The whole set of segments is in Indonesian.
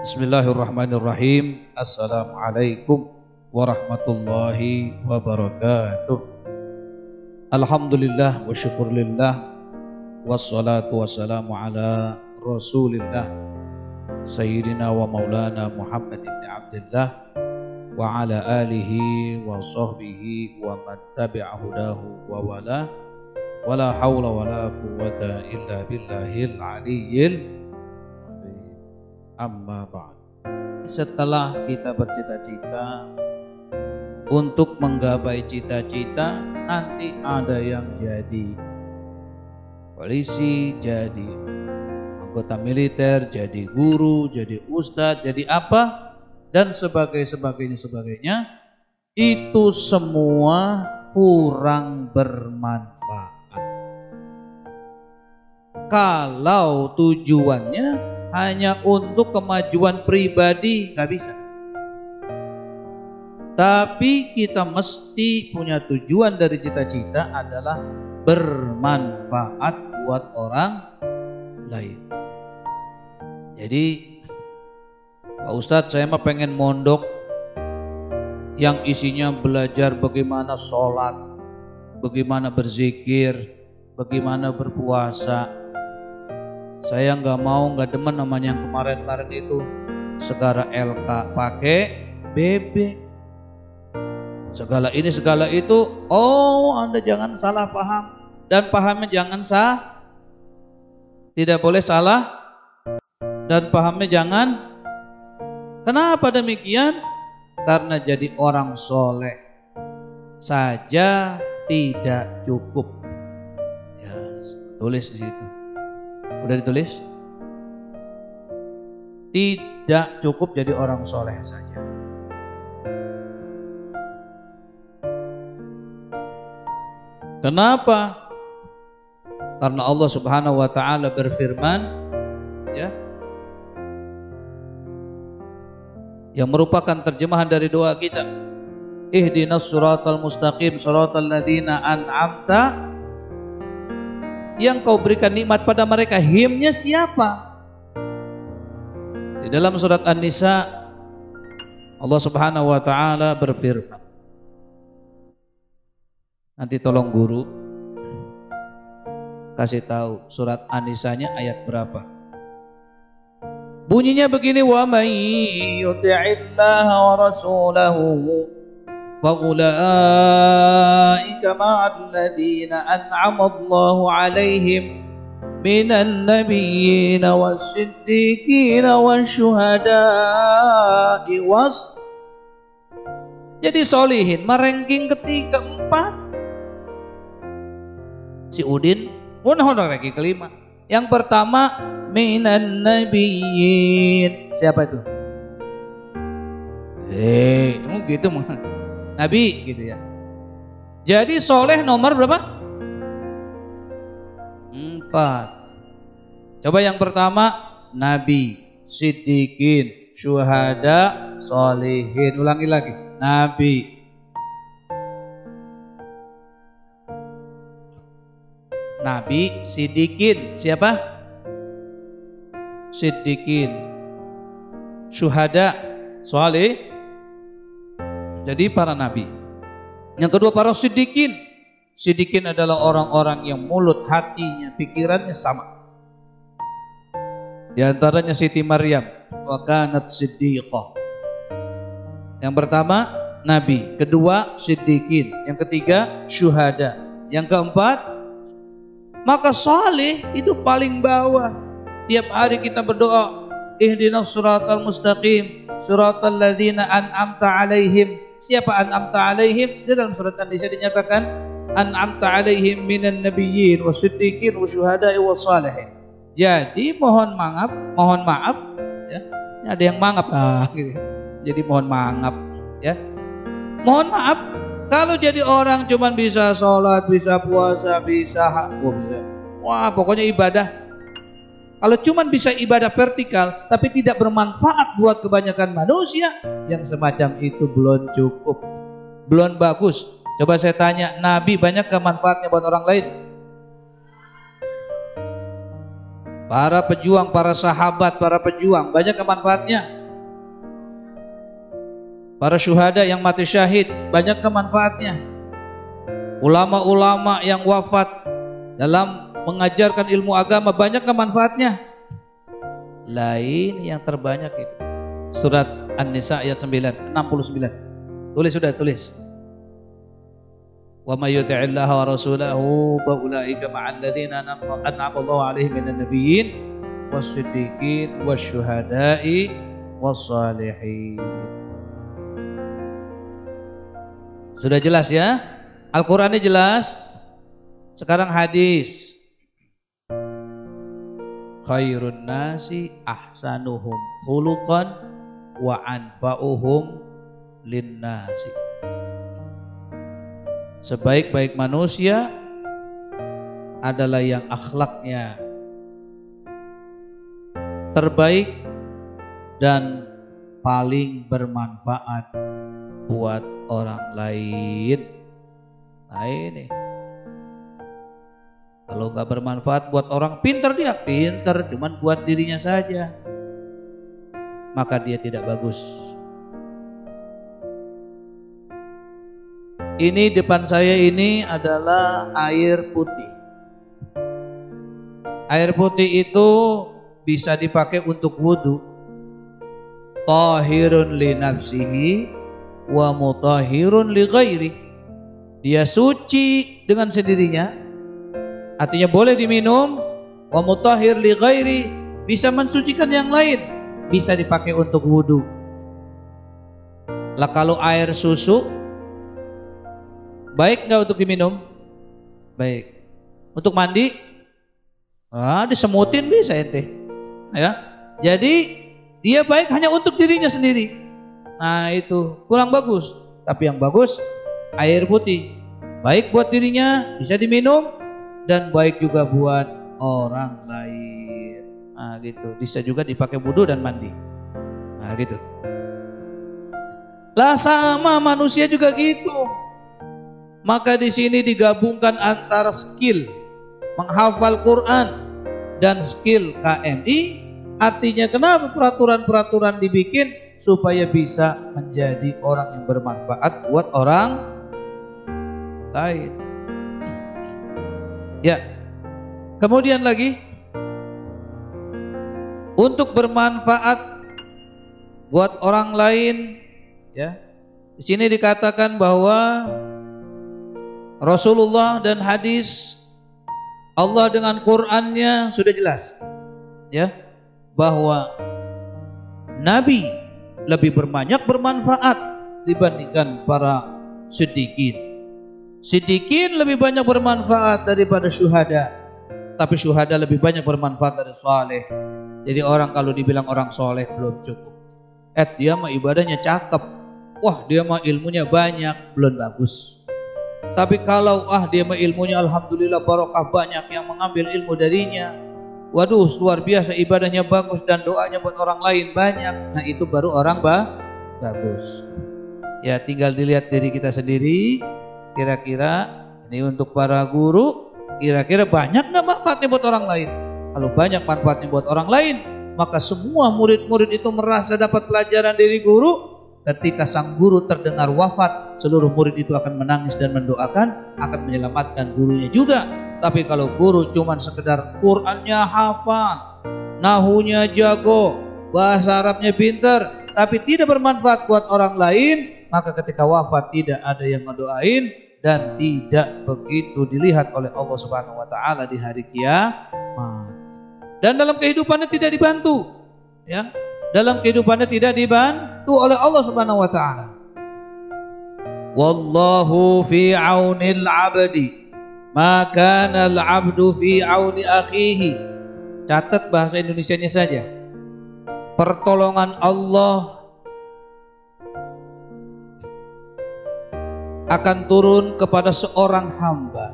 Bismillahirrahmanirrahim. Assalamualaikum warahmatullahi wabarakatuh. Alhamdulillah wa syukurillah wassalatu wassalamu ala Rasulillah Sayyidina wa maulana Muhammad ibn Abdullah wa ala alihi wa sahbihi wa man tabi'a hudahu wa wala wala hawla wala quwwata illa billahil aliyyil amma ba'd. Setelah kita bercita-cita untuk menggapai cita-cita, nanti ada yang jadi polisi, jadi anggota militer, jadi guru, jadi ustadz, jadi apa dan sebagainya sebagainya sebagainya itu semua kurang bermanfaat. Kalau tujuannya hanya untuk kemajuan pribadi nggak bisa. Tapi kita mesti punya tujuan dari cita-cita adalah bermanfaat buat orang lain. Jadi Pak Ustadz saya mah pengen mondok yang isinya belajar bagaimana sholat, bagaimana berzikir, bagaimana berpuasa, saya nggak mau nggak demen namanya yang kemarin-kemarin itu segala LK pakai BB. Segala ini segala itu, oh Anda jangan salah paham dan pahamnya jangan sah. Tidak boleh salah dan pahamnya jangan. Kenapa demikian? Karena jadi orang soleh saja tidak cukup. Ya, tulis di situ. Udah ditulis? Tidak cukup jadi orang soleh saja. Kenapa? Karena Allah Subhanahu wa taala berfirman ya yang merupakan terjemahan dari doa kita. Ihdinas suratal mustaqim suratal ladzina an'amta yang kau berikan nikmat pada mereka. Himnya siapa? Di dalam surat An-Nisa Allah Subhanahu wa taala berfirman. Nanti tolong guru kasih tahu surat An-Nisanya ayat berapa. Bunyinya begini wa may yuti'illaha wa rasulahu فأولئك مع الذين أنعم الله عليهم من النبيين والصديقين والشهداء was jadi solihin merengking ketiga empat si Udin Munahun lagi kelima yang pertama minan nabiyyin siapa itu eh gitu mah Nabi gitu ya. Jadi soleh nomor berapa? Empat. Coba yang pertama Nabi, Siddiqin, Syuhada, Solihin. Ulangi lagi. Nabi. Nabi, Siddiqin. Siapa? Siddiqin. Syuhada, Solih, jadi para nabi. Yang kedua para sidikin. Sidikin adalah orang-orang yang mulut, hatinya, pikirannya sama. Di antaranya Siti Maryam. Wa kanat siddiqah. Yang pertama nabi, kedua siddiqin, yang ketiga syuhada, yang keempat maka salih itu paling bawah. Tiap hari kita berdoa, ihdinas suratal mustaqim, suratal ladzina an'amta alaihim Siapa an'amta alaihim? Di dalam surat An-Nisa dinyatakan an'amta alaihim minan nabiyyin wasiddiqin wasyuhada'i wassalihin. Jadi mohon maaf, mohon maaf ya. Ini ada yang mangap ah gitu. Jadi mohon maaf ya. Mohon maaf kalau jadi orang cuman bisa sholat, bisa puasa, bisa hakum. Ya. Wah pokoknya ibadah kalau cuma bisa ibadah vertikal tapi tidak bermanfaat buat kebanyakan manusia, yang semacam itu belum cukup, belum bagus. Coba saya tanya, Nabi banyak kemanfaatnya buat orang lain? Para pejuang, para sahabat, para pejuang, banyak kemanfaatnya. Para syuhada yang mati syahid, banyak kemanfaatnya. Ulama-ulama yang wafat dalam mengajarkan ilmu agama, banyak kemanfaatnya. Lain yang terbanyak itu. Surat An-Nisa ayat 9, 69. Tulis sudah, tulis. Wa may yuti'illaha wa rasulahu fa ulaika ma'al ladzina an'ama Allahu 'alaihim minan nabiyyin was-siddiqin wasyuhada'i was-salihin. Sudah jelas ya? Al-Qur'annya jelas. Sekarang hadis. Khairun nasi ahsanuhum khuluqan wa anfa'uhum linnasi sebaik-baik manusia adalah yang akhlaknya terbaik dan paling bermanfaat buat orang lain. Nah ini. Kalau nggak bermanfaat buat orang pinter dia, pinter cuman buat dirinya saja. Maka dia tidak bagus. Ini depan saya ini adalah air putih. Air putih itu bisa dipakai untuk wudhu. Tahirun li nafsihi wa mutahirun li ghairi. Dia suci dengan sendirinya. Artinya boleh diminum. Wa mutahir li ghairi. Bisa mensucikan yang lain. Bisa dipakai untuk wudhu. Lah kalau air susu Baik nggak untuk diminum? Baik. Untuk mandi? Ah, disemutin bisa ente. Ya. Jadi dia baik hanya untuk dirinya sendiri. Nah, itu kurang bagus. Tapi yang bagus air putih. Baik buat dirinya, bisa diminum dan baik juga buat orang lain. Nah, gitu. Bisa juga dipakai wudhu dan mandi. Nah, gitu. Lah sama manusia juga gitu. Maka di sini digabungkan antara skill menghafal Quran dan skill KMI. Artinya kenapa peraturan-peraturan dibikin supaya bisa menjadi orang yang bermanfaat buat orang lain. Ya. Kemudian lagi untuk bermanfaat buat orang lain ya. Di sini dikatakan bahwa Rasulullah dan hadis Allah dengan Qur'annya sudah jelas ya bahwa Nabi lebih berbanyak bermanfaat dibandingkan para siddiqin. Siddiqin lebih banyak bermanfaat daripada syuhada. Tapi syuhada lebih banyak bermanfaat dari soleh. Jadi orang kalau dibilang orang soleh belum cukup. Eh dia mah ibadahnya cakep. Wah dia mah ilmunya banyak. Belum bagus. Tapi kalau ah dia ilmunya alhamdulillah barokah banyak yang mengambil ilmu darinya. Waduh luar biasa ibadahnya bagus dan doanya buat orang lain banyak. Nah itu baru orang bah bagus. Ya tinggal dilihat diri kita sendiri. Kira-kira ini untuk para guru. Kira-kira banyak nggak manfaatnya buat orang lain? Kalau banyak manfaatnya buat orang lain, maka semua murid-murid itu merasa dapat pelajaran dari guru. Ketika sang guru terdengar wafat, seluruh murid itu akan menangis dan mendoakan akan menyelamatkan gurunya juga. Tapi kalau guru cuma sekedar Qurannya hafal, nahunya jago, bahasa Arabnya pinter, tapi tidak bermanfaat buat orang lain, maka ketika wafat tidak ada yang mendoain dan tidak begitu dilihat oleh Allah Subhanahu wa taala di hari kiamat. Dan dalam kehidupannya tidak dibantu, ya. Dalam kehidupannya tidak dibantu oleh Allah Subhanahu wa taala. Wallahu fi aunil abdi ma kana al abdu fi auni akhihi catat bahasa Indonesianya saja pertolongan Allah akan turun kepada seorang hamba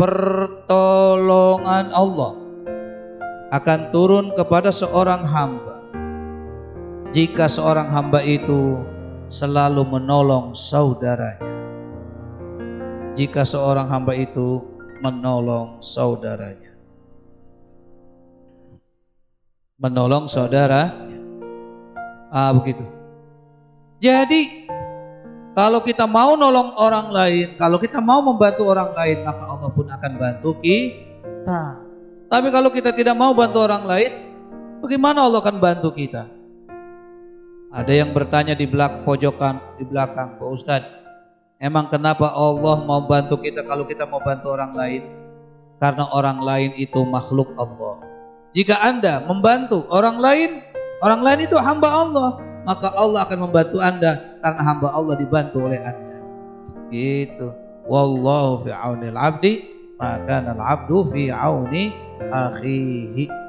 pertolongan Allah akan turun kepada seorang hamba jika seorang hamba itu selalu menolong saudaranya. Jika seorang hamba itu menolong saudaranya. menolong saudara. Ah begitu. Jadi kalau kita mau nolong orang lain, kalau kita mau membantu orang lain, maka Allah pun akan bantu kita. Tapi kalau kita tidak mau bantu orang lain, bagaimana Allah akan bantu kita? Ada yang bertanya di belakang pojokan di belakang, Pak Ustadz, emang kenapa Allah mau bantu kita kalau kita mau bantu orang lain? Karena orang lain itu makhluk Allah. Jika Anda membantu orang lain, orang lain itu hamba Allah, maka Allah akan membantu Anda karena hamba Allah dibantu oleh Anda. Gitu. Wallahu fi aunil abdi, maka abdu fi auni akhihi.